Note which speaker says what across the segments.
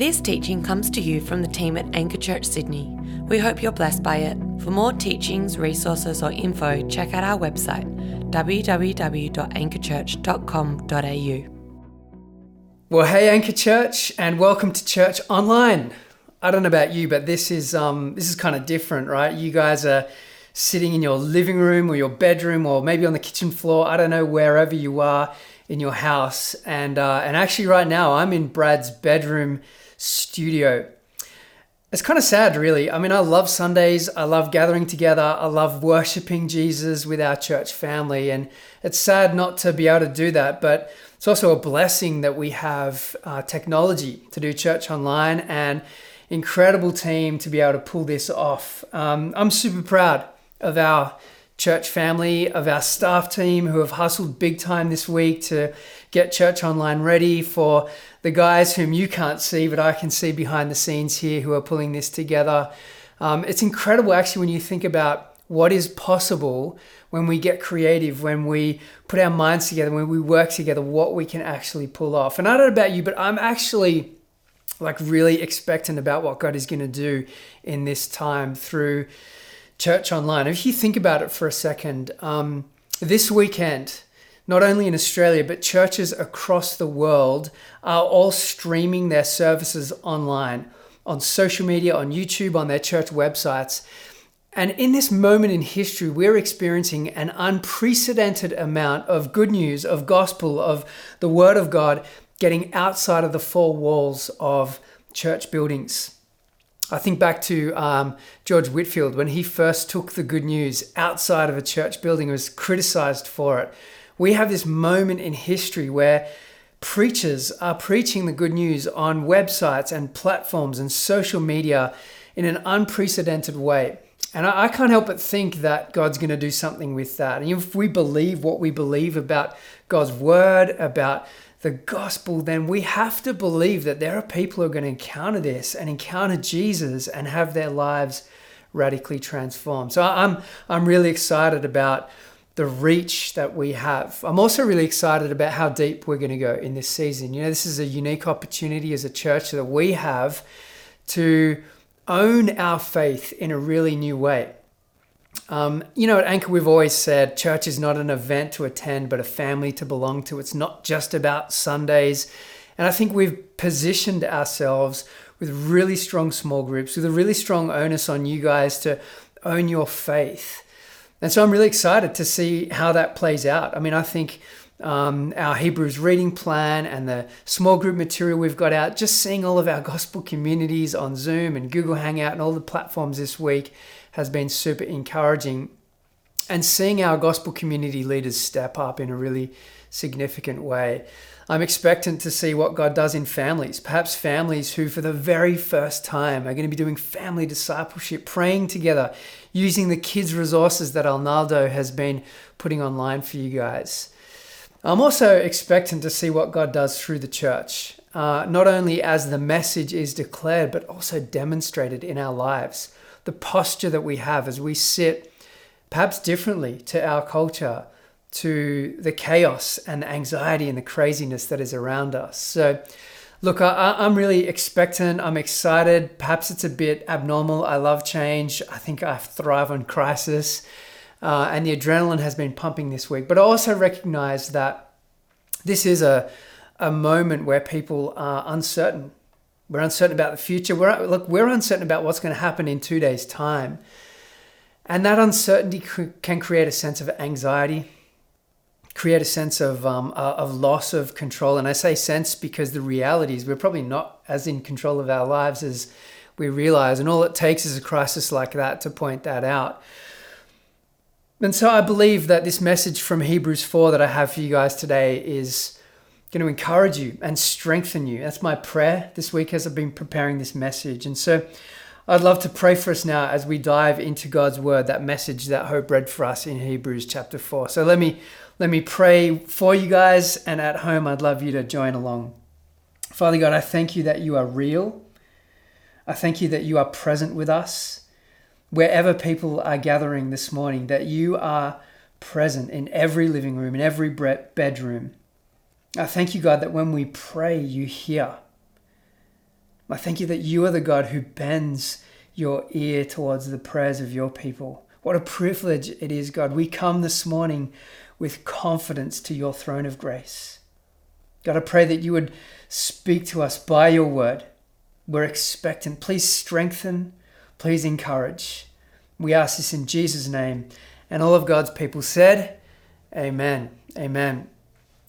Speaker 1: This teaching comes to you from the team at Anchor Church Sydney. We hope you're blessed by it. For more teachings, resources, or info, check out our website www.anchorchurch.com.au.
Speaker 2: Well, hey, Anchor Church, and welcome to Church Online. I don't know about you, but this is um, this is kind of different, right? You guys are sitting in your living room or your bedroom, or maybe on the kitchen floor. I don't know wherever you are in your house, and uh, and actually, right now, I'm in Brad's bedroom studio. It's kind of sad, really. I mean, I love Sundays. I love gathering together. I love worshiping Jesus with our church family. And it's sad not to be able to do that, but it's also a blessing that we have uh, technology to do church online and incredible team to be able to pull this off. Um, I'm super proud of our church family, of our staff team who have hustled big time this week to get church online ready for the guys whom you can't see, but I can see behind the scenes here who are pulling this together. Um, it's incredible actually when you think about what is possible when we get creative, when we put our minds together, when we work together, what we can actually pull off. And I don't know about you, but I'm actually like really expectant about what God is going to do in this time through church online. If you think about it for a second, um, this weekend, not only in Australia, but churches across the world are all streaming their services online on social media, on YouTube, on their church websites. And in this moment in history, we're experiencing an unprecedented amount of good news, of gospel, of the word of God getting outside of the four walls of church buildings. I think back to um, George Whitefield when he first took the good news outside of a church building, and was criticized for it. We have this moment in history where preachers are preaching the good news on websites and platforms and social media in an unprecedented way. And I, I can't help but think that God's going to do something with that. And if we believe what we believe about God's word, about the gospel, then we have to believe that there are people who are going to encounter this and encounter Jesus and have their lives radically transformed. So I'm I'm really excited about the reach that we have. I'm also really excited about how deep we're going to go in this season. You know, this is a unique opportunity as a church that we have to own our faith in a really new way. Um, you know, at Anchor, we've always said church is not an event to attend, but a family to belong to. It's not just about Sundays. And I think we've positioned ourselves with really strong small groups, with a really strong onus on you guys to own your faith. And so I'm really excited to see how that plays out. I mean, I think um, our Hebrews reading plan and the small group material we've got out, just seeing all of our gospel communities on Zoom and Google Hangout and all the platforms this week has been super encouraging. And seeing our gospel community leaders step up in a really significant way. I'm expectant to see what God does in families, perhaps families who, for the very first time, are going to be doing family discipleship, praying together, using the kids' resources that Arnaldo has been putting online for you guys. I'm also expectant to see what God does through the church, uh, not only as the message is declared, but also demonstrated in our lives. The posture that we have as we sit, perhaps differently to our culture, to the chaos and the anxiety and the craziness that is around us. So, look, I, am really expectant. I'm excited. Perhaps it's a bit abnormal. I love change. I think I thrive on crisis. Uh, and the adrenaline has been pumping this week. But I also recognize that this is a, a moment where people are uncertain. We're uncertain about the future. We're, look, we're uncertain about what's going to happen in two days' time. And that uncertainty can create a sense of anxiety, create a sense of, um, uh, of loss of control. And I say sense because the reality is we're probably not as in control of our lives as we realize. And all it takes is a crisis like that to point that out. And so I believe that this message from Hebrews 4 that I have for you guys today is going to encourage you and strengthen you. That's my prayer this week as I've been preparing this message. And so I'd love to pray for us now as we dive into God's word, that message that hope read for us in Hebrews chapter 4. So let me let me pray for you guys and at home I'd love you to join along. Father God, I thank you that you are real. I thank you that you are present with us wherever people are gathering this morning, that you are present in every living room, in every bedroom. I thank you, God, that when we pray, you hear. I thank you that you are the God who bends your ear towards the prayers of your people. What a privilege it is, God. We come this morning with confidence to your throne of grace. God, I pray that you would speak to us by your word. We're expectant. Please strengthen, please encourage. We ask this in Jesus' name. And all of God's people said, Amen. Amen.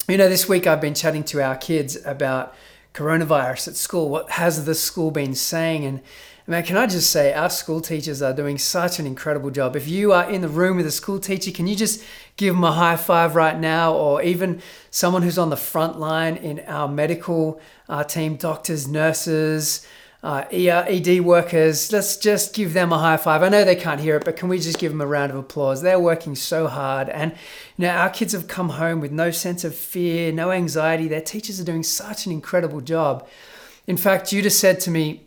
Speaker 2: You know, this week I've been chatting to our kids about coronavirus at school. What has the school been saying? And man, can I just say, our school teachers are doing such an incredible job. If you are in the room with a school teacher, can you just give them a high five right now? Or even someone who's on the front line in our medical uh, team, doctors, nurses, uh, ED workers, let's just give them a high five. I know they can't hear it, but can we just give them a round of applause? They're working so hard. And you know, our kids have come home with no sense of fear, no anxiety. Their teachers are doing such an incredible job. In fact, Judah said to me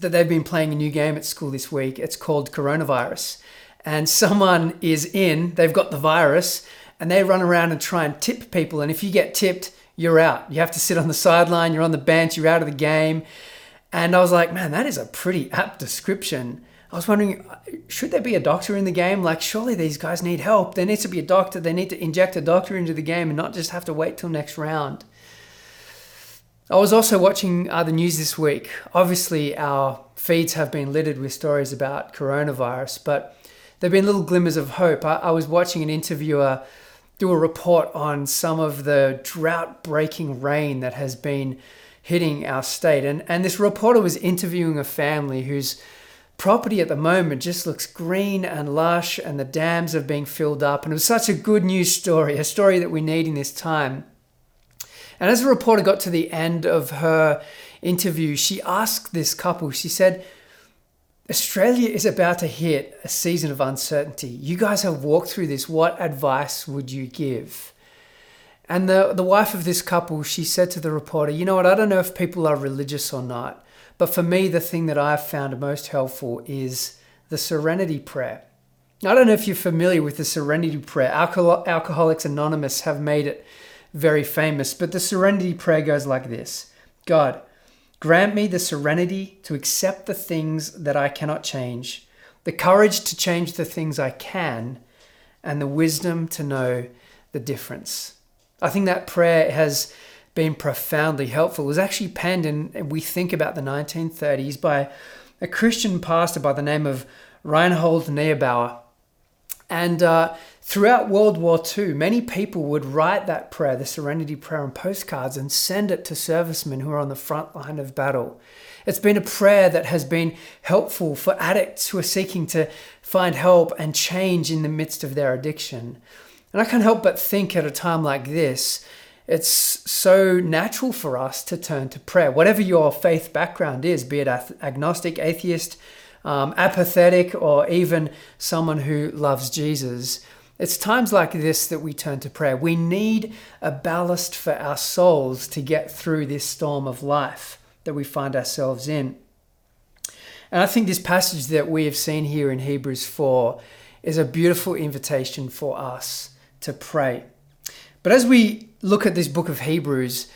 Speaker 2: that they've been playing a new game at school this week. It's called Coronavirus. And someone is in, they've got the virus, and they run around and try and tip people. And if you get tipped, you're out. You have to sit on the sideline, you're on the bench, you're out of the game. And I was like, man, that is a pretty apt description. I was wondering, should there be a doctor in the game? Like, surely these guys need help. There needs to be a doctor. They need to inject a doctor into the game and not just have to wait till next round. I was also watching uh, the news this week. Obviously, our feeds have been littered with stories about coronavirus, but there have been little glimmers of hope. I, I was watching an interviewer do a report on some of the drought breaking rain that has been hitting our state. And, and this reporter was interviewing a family whose property at the moment just looks green and lush, and the dams are being filled up. And it was such a good news story, a story that we need in this time. And as the reporter got to the end of her interview, she asked this couple, she said, Australia is about to hit a season of uncertainty. You guys have walked through this. What advice would you give? And the, the wife of this couple, she said to the reporter, You know what? I don't know if people are religious or not, but for me, the thing that I've found most helpful is the serenity prayer. I don't know if you're familiar with the serenity prayer. Alcohol- Alcoholics Anonymous have made it very famous, but the serenity prayer goes like this God, grant me the serenity to accept the things that I cannot change, the courage to change the things I can, and the wisdom to know the difference. I think that prayer has been profoundly helpful. It was actually penned, and we think about the 1930s, by a Christian pastor by the name of Reinhold Niebuhr. And uh, throughout World War II, many people would write that prayer, the Serenity Prayer, on postcards and send it to servicemen who are on the front line of battle. It's been a prayer that has been helpful for addicts who are seeking to find help and change in the midst of their addiction. And I can't help but think at a time like this, it's so natural for us to turn to prayer. Whatever your faith background is, be it agnostic, atheist, um, apathetic, or even someone who loves Jesus, it's times like this that we turn to prayer. We need a ballast for our souls to get through this storm of life that we find ourselves in. And I think this passage that we have seen here in Hebrews 4 is a beautiful invitation for us to pray. But as we look at this book of Hebrews,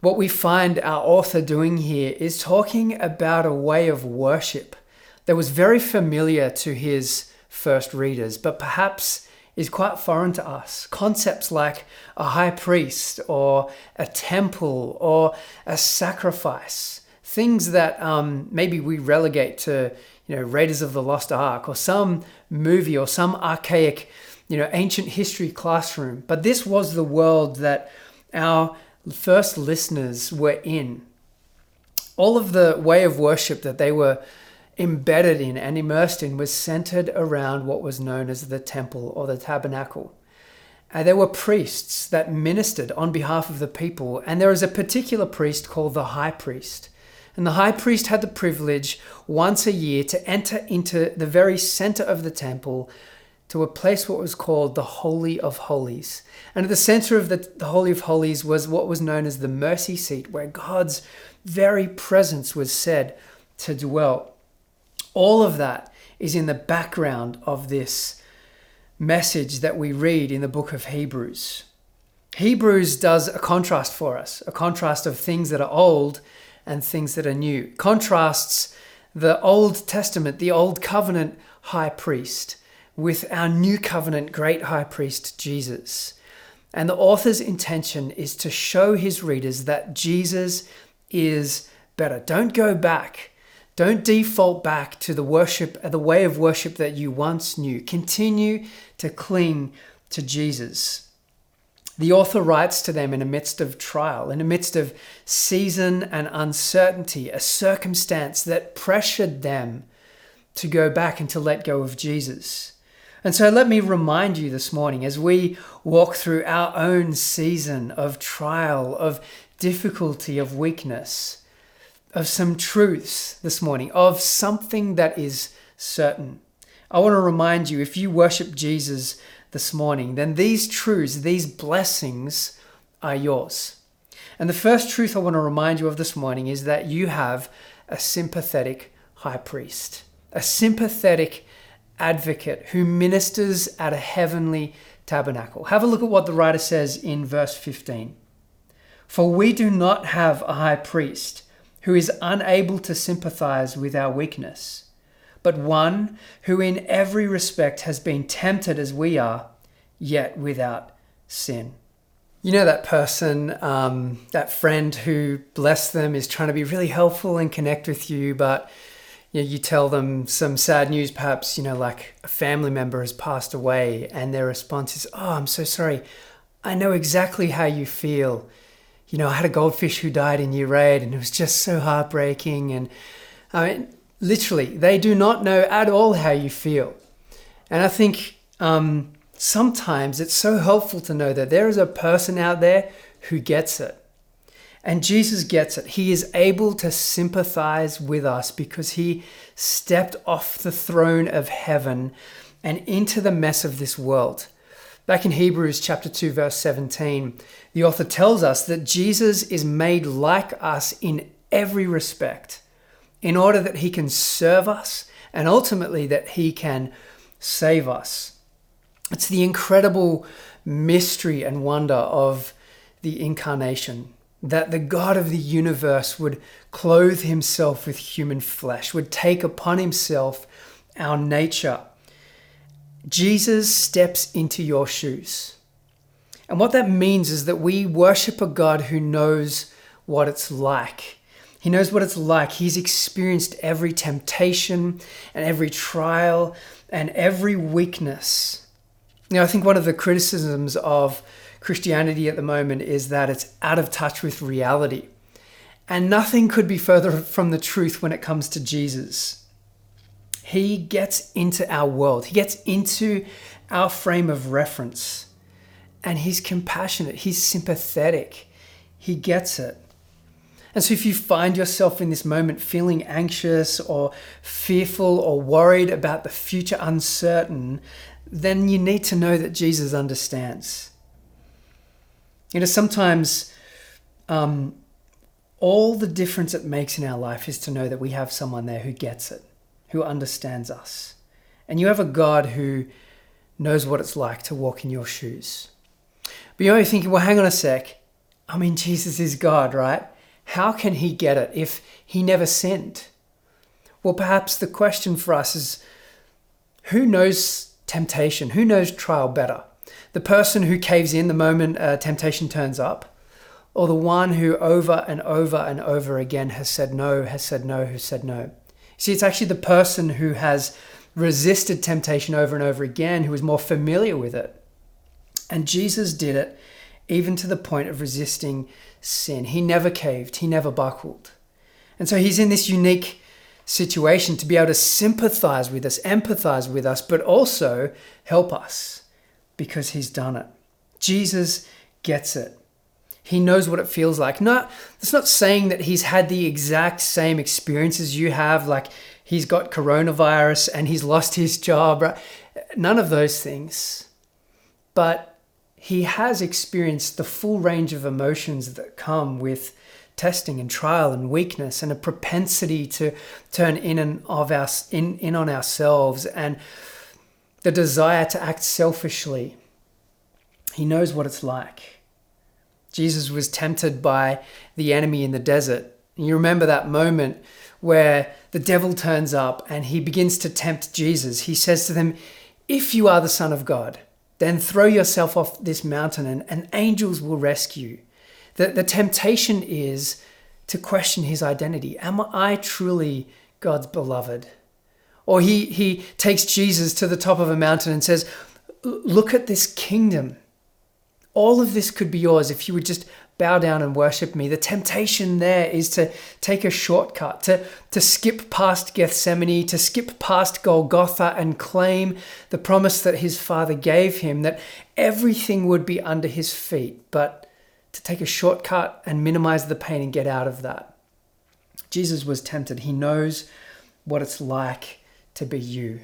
Speaker 2: what we find our author doing here is talking about a way of worship that was very familiar to his first readers, but perhaps is quite foreign to us. Concepts like a high priest or a temple or a sacrifice, things that um, maybe we relegate to, you know, Raiders of the Lost Ark or some movie or some archaic you know, ancient history classroom. But this was the world that our first listeners were in. All of the way of worship that they were embedded in and immersed in was centered around what was known as the temple or the tabernacle. And there were priests that ministered on behalf of the people, and there was a particular priest called the high priest. And the high priest had the privilege once a year to enter into the very center of the temple to a place what was called the Holy of Holies. And at the center of the, the Holy of Holies was what was known as the mercy seat, where God's very presence was said to dwell. All of that is in the background of this message that we read in the book of Hebrews. Hebrews does a contrast for us, a contrast of things that are old and things that are new. Contrasts the Old Testament, the Old Covenant high priest, with our new covenant great high priest, Jesus. And the author's intention is to show his readers that Jesus is better. Don't go back. Don't default back to the worship, the way of worship that you once knew. Continue to cling to Jesus. The author writes to them in the midst of trial, in the midst of season and uncertainty, a circumstance that pressured them to go back and to let go of Jesus. And so let me remind you this morning as we walk through our own season of trial, of difficulty, of weakness, of some truths this morning, of something that is certain. I want to remind you if you worship Jesus this morning, then these truths, these blessings are yours. And the first truth I want to remind you of this morning is that you have a sympathetic high priest, a sympathetic advocate who ministers at a heavenly tabernacle. Have a look at what the writer says in verse 15. For we do not have a high priest who is unable to sympathize with our weakness, but one who in every respect has been tempted as we are, yet without sin. You know that person, um, that friend who, bless them, is trying to be really helpful and connect with you, but you, know, you tell them some sad news, perhaps, you know, like a family member has passed away, and their response is, Oh, I'm so sorry. I know exactly how you feel. You know, I had a goldfish who died in year eight, and it was just so heartbreaking. And I mean, literally, they do not know at all how you feel. And I think um, sometimes it's so helpful to know that there is a person out there who gets it. And Jesus gets it. He is able to sympathize with us because he stepped off the throne of heaven and into the mess of this world. Back in Hebrews chapter 2 verse 17, the author tells us that Jesus is made like us in every respect in order that he can serve us and ultimately that he can save us. It's the incredible mystery and wonder of the incarnation that the God of the universe would clothe himself with human flesh, would take upon himself our nature. Jesus steps into your shoes. And what that means is that we worship a God who knows what it's like. He knows what it's like. He's experienced every temptation and every trial and every weakness. Now, I think one of the criticisms of Christianity at the moment is that it's out of touch with reality. And nothing could be further from the truth when it comes to Jesus. He gets into our world, He gets into our frame of reference. And He's compassionate, He's sympathetic, He gets it. And so, if you find yourself in this moment feeling anxious or fearful or worried about the future uncertain, then you need to know that Jesus understands. You know, sometimes um, all the difference it makes in our life is to know that we have someone there who gets it, who understands us. And you have a God who knows what it's like to walk in your shoes. But you're thinking, well, hang on a sec. I mean, Jesus is God, right? How can he get it if he never sinned? Well, perhaps the question for us is who knows temptation? Who knows trial better? The person who caves in the moment uh, temptation turns up, or the one who over and over and over again has said no, has said no, has said no. See, it's actually the person who has resisted temptation over and over again who is more familiar with it. And Jesus did it even to the point of resisting sin. He never caved, he never buckled. And so he's in this unique situation to be able to sympathize with us, empathize with us, but also help us because he's done it. Jesus gets it. He knows what it feels like. Not it's not saying that he's had the exact same experiences you have, like he's got coronavirus and he's lost his job. Right? None of those things. But he has experienced the full range of emotions that come with testing and trial and weakness and a propensity to turn in and of our in, in on ourselves and the desire to act selfishly. He knows what it's like. Jesus was tempted by the enemy in the desert. You remember that moment where the devil turns up and he begins to tempt Jesus. He says to them, If you are the Son of God, then throw yourself off this mountain and, and angels will rescue. The, the temptation is to question his identity. Am I truly God's beloved? Or he, he takes Jesus to the top of a mountain and says, Look at this kingdom. All of this could be yours if you would just bow down and worship me. The temptation there is to take a shortcut, to, to skip past Gethsemane, to skip past Golgotha and claim the promise that his father gave him that everything would be under his feet, but to take a shortcut and minimize the pain and get out of that. Jesus was tempted. He knows what it's like to be you.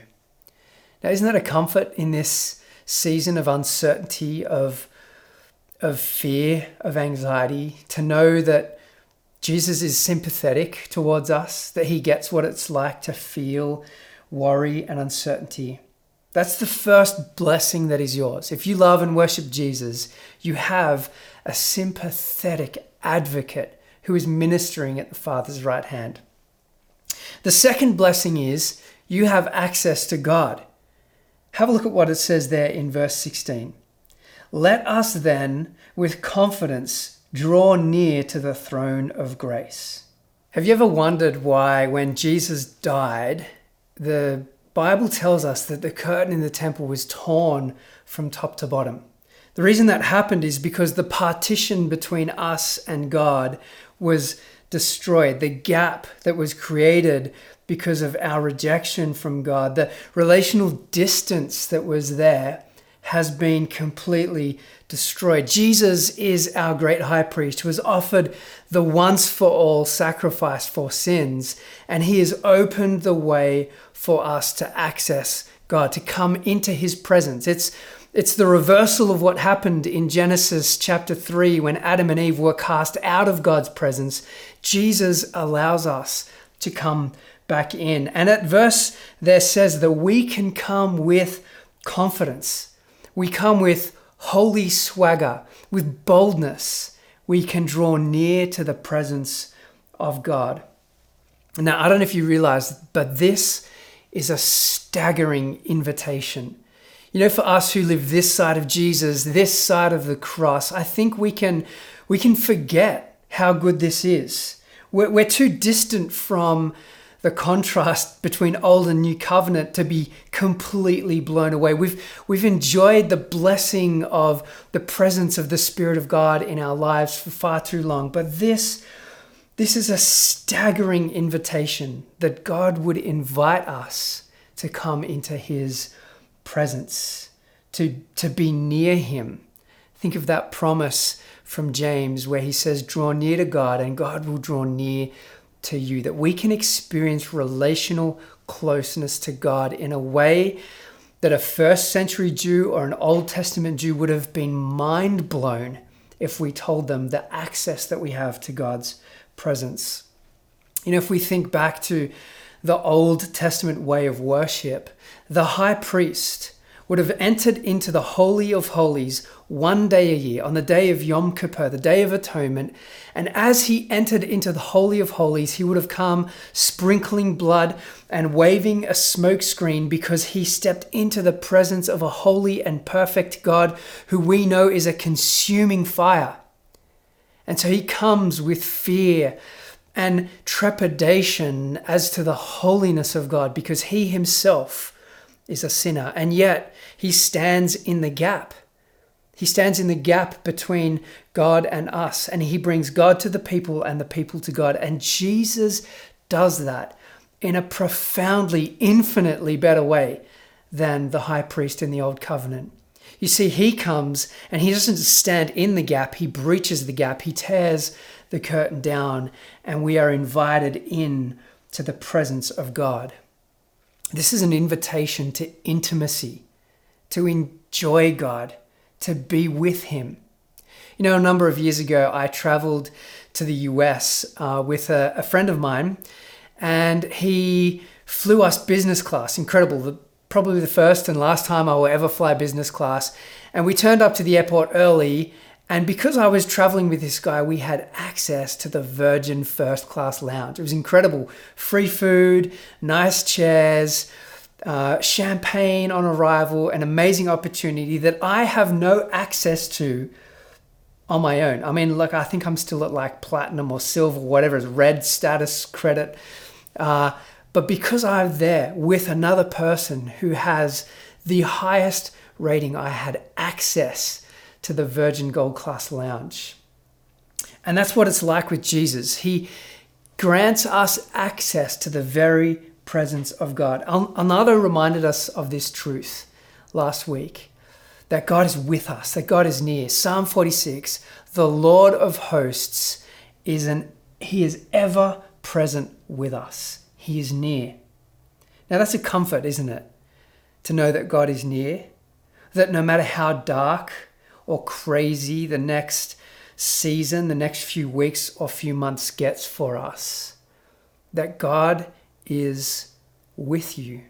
Speaker 2: Now, isn't that a comfort in this season of uncertainty, of of fear, of anxiety, to know that Jesus is sympathetic towards us, that he gets what it's like to feel worry and uncertainty. That's the first blessing that is yours. If you love and worship Jesus, you have a sympathetic advocate who is ministering at the Father's right hand. The second blessing is you have access to God. Have a look at what it says there in verse 16. Let us then, with confidence, draw near to the throne of grace. Have you ever wondered why, when Jesus died, the Bible tells us that the curtain in the temple was torn from top to bottom? The reason that happened is because the partition between us and God was destroyed. The gap that was created because of our rejection from God, the relational distance that was there, has been completely destroyed. Jesus is our great high priest who has offered the once for all sacrifice for sins, and he has opened the way for us to access God, to come into his presence. It's it's the reversal of what happened in Genesis chapter 3 when Adam and Eve were cast out of God's presence. Jesus allows us to come back in. And at verse there says that we can come with confidence we come with holy swagger, with boldness. We can draw near to the presence of God. Now, I don't know if you realize, but this is a staggering invitation. You know, for us who live this side of Jesus, this side of the cross, I think we can we can forget how good this is. We're, we're too distant from the contrast between old and new covenant to be completely blown away. We've we've enjoyed the blessing of the presence of the Spirit of God in our lives for far too long. But this this is a staggering invitation that God would invite us to come into his presence, to, to be near him. Think of that promise from James where he says, Draw near to God, and God will draw near to you, that we can experience relational closeness to God in a way that a first century Jew or an Old Testament Jew would have been mind blown if we told them the access that we have to God's presence. You know, if we think back to the Old Testament way of worship, the high priest would have entered into the Holy of Holies one day a year, on the day of Yom Kippur, the Day of Atonement. And as he entered into the Holy of Holies, he would have come sprinkling blood and waving a smoke screen because he stepped into the presence of a holy and perfect God who we know is a consuming fire. And so he comes with fear and trepidation as to the holiness of God because he himself is a sinner. And yet he stands in the gap. He stands in the gap between God and us, and he brings God to the people and the people to God. And Jesus does that in a profoundly, infinitely better way than the high priest in the old covenant. You see, he comes and he doesn't stand in the gap, he breaches the gap, he tears the curtain down, and we are invited in to the presence of God. This is an invitation to intimacy, to enjoy God, to be with Him. You know, a number of years ago, I traveled to the US uh, with a, a, friend of mine, and he flew us business class. Incredible. The, probably the first and last time I will ever fly business class. And we turned up to the airport early, And because I was traveling with this guy, we had access to the Virgin First Class Lounge. It was incredible. Free food, nice chairs, uh, champagne on arrival, an amazing opportunity that I have no access to on my own. I mean, look, I think I'm still at like platinum or silver, whatever is red status credit. Uh, but because I'm there with another person who has the highest rating, I had access to the Virgin Gold Class Lounge. And that's what it's like with Jesus. He grants us access to the very presence of God. Another reminded us of this truth last week that God is with us, that God is near. Psalm 46 The Lord of hosts is an He is ever present with us. He is near. Now that's a comfort, isn't it? To know that God is near, that no matter how dark or crazy the next season, the next few weeks or few months gets for us, that God is with you.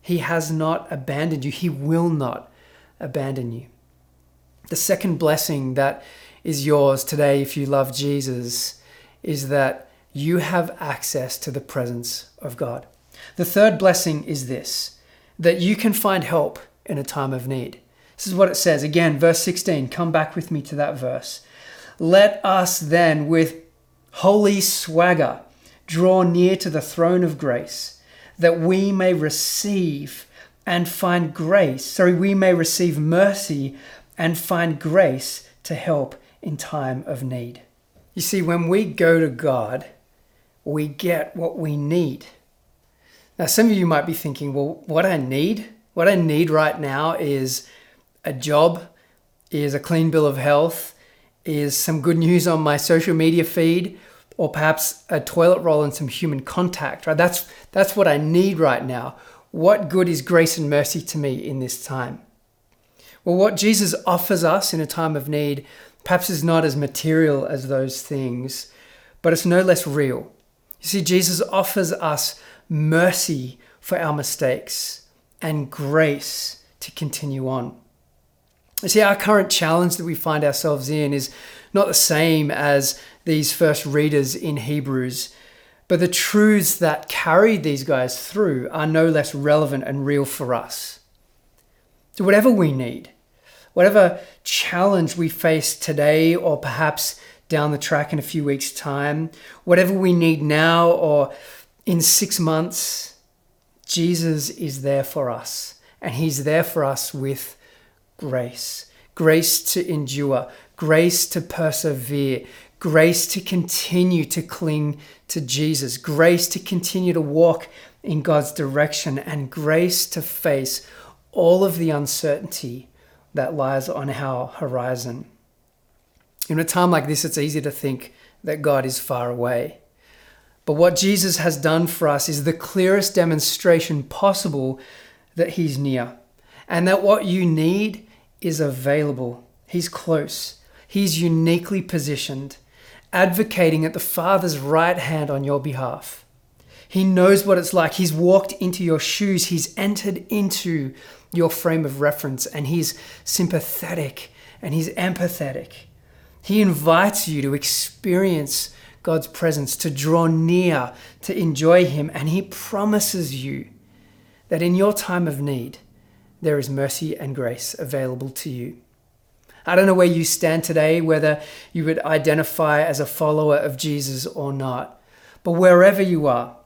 Speaker 2: He has not abandoned you. He will not abandon you. The second blessing that is yours today, if you love Jesus, is that you have access to the presence of God. The third blessing is this that you can find help in a time of need. This is what it says. Again, verse 16. Come back with me to that verse. Let us then, with holy swagger, draw near to the throne of grace, that we may receive and find grace. Sorry, we may receive mercy and find grace to help in time of need. You see, when we go to God, we get what we need. Now, some of you might be thinking, well, what I need, what I need right now is a job, is a clean bill of health, is some good news on my social media feed, or perhaps a toilet roll and some human contact, right? That's that's what I need right now. What good is grace and mercy to me in this time? Well, what Jesus offers us in a time of need perhaps is not as material as those things, but it's no less real. You see, Jesus offers us mercy for our mistakes and grace to continue on. You see, our current challenge that we find ourselves in is not the same as these first readers in Hebrews, but the truths that carried these guys through are no less relevant and real for us. So, whatever we need, whatever challenge we face today or perhaps down the track in a few weeks' time, whatever we need now or in six months, Jesus is there for us. And He's there for us with grace grace to endure, grace to persevere, grace to continue to cling to Jesus, grace to continue to walk in God's direction, and grace to face all of the uncertainty that lies on our horizon. In a time like this, it's easy to think that God is far away. But what Jesus has done for us is the clearest demonstration possible that He's near, and that what you need is available. He's close. He's uniquely positioned, advocating at the Father's right hand on your behalf. He knows what it's like. He's walked into your shoes. He's entered into your frame of reference and he's sympathetic and he's empathetic. He invites you to experience God's presence, to draw near, to enjoy Him, and He promises you that in your time of need, there is mercy and grace available to you. I don't know where you stand today, whether you would identify as a follower of Jesus or not, but wherever you are,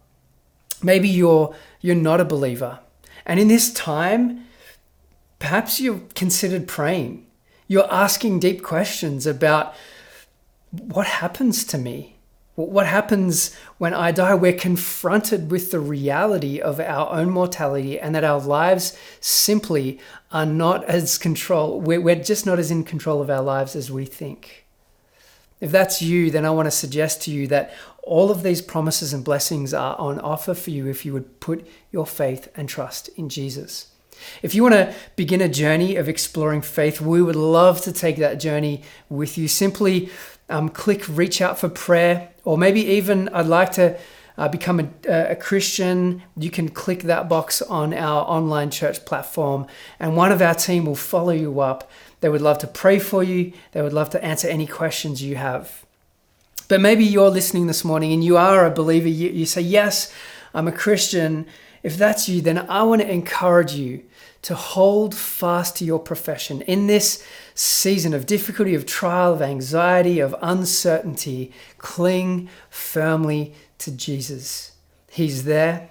Speaker 2: maybe you're, you're not a believer. And in this time, perhaps you've considered praying. You're asking deep questions about what happens to me? What happens when I die? We're confronted with the reality of our own mortality and that our lives simply are not as control. We're just not as in control of our lives as we think. If that's you, then I want to suggest to you that all of these promises and blessings are on offer for you if you would put your faith and trust in Jesus. If you want to begin a journey of exploring faith, we would love to take that journey with you. Simply um, click reach out for prayer, or maybe even I'd like to uh, become a, a, Christian, you can click that box on our online church platform, and one of our team will follow you up They would love to pray for you. They would love to answer any questions you have. But maybe you're listening this morning and you are a believer. You, you say, Yes, I'm a Christian. If that's you, then I want to encourage you to hold fast to your profession in this season of difficulty, of trial, of anxiety, of uncertainty. Cling firmly to Jesus. He's there,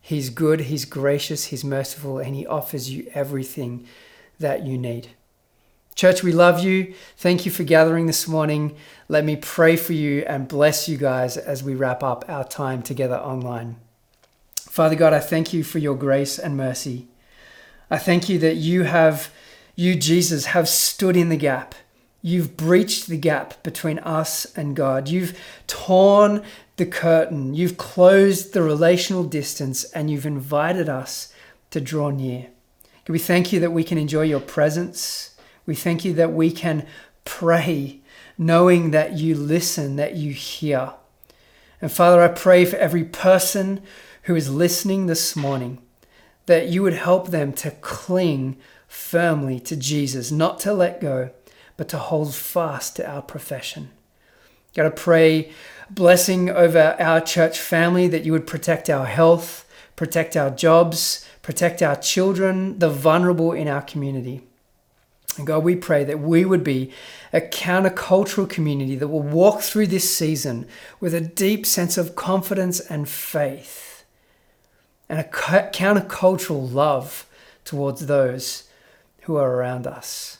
Speaker 2: He's good, He's gracious, He's merciful, and He offers you everything that you need. Church, we love you. Thank you for gathering this morning. Let me pray for you and bless you guys as we wrap up our time together online. Father God, I thank you for your grace and mercy. I thank you that you have, you, Jesus, have stood in the gap. You've breached the gap between us and God. You've torn the curtain. You've closed the relational distance and you've invited us to draw near. We thank you that we can enjoy your presence. We thank you that we can pray knowing that you listen, that you hear. And Father, I pray for every person who is listening this morning that you would help them to cling firmly to Jesus, not to let go, but to hold fast to our profession. Got to pray blessing over our church family that you would protect our health, protect our jobs, protect our children, the vulnerable in our community. And God, we pray that we would be a countercultural community that will walk through this season with a deep sense of confidence and faith and a countercultural love towards those who are around us.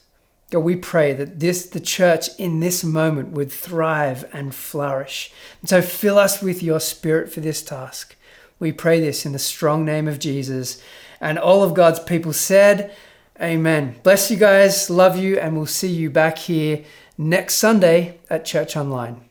Speaker 2: God, we pray that this, the church in this moment would thrive and flourish. And so fill us with your spirit for this task. We pray this in the strong name of Jesus. And all of God's people said, Amen. Bless you guys, love you, and we'll see you back here next Sunday at Church Online.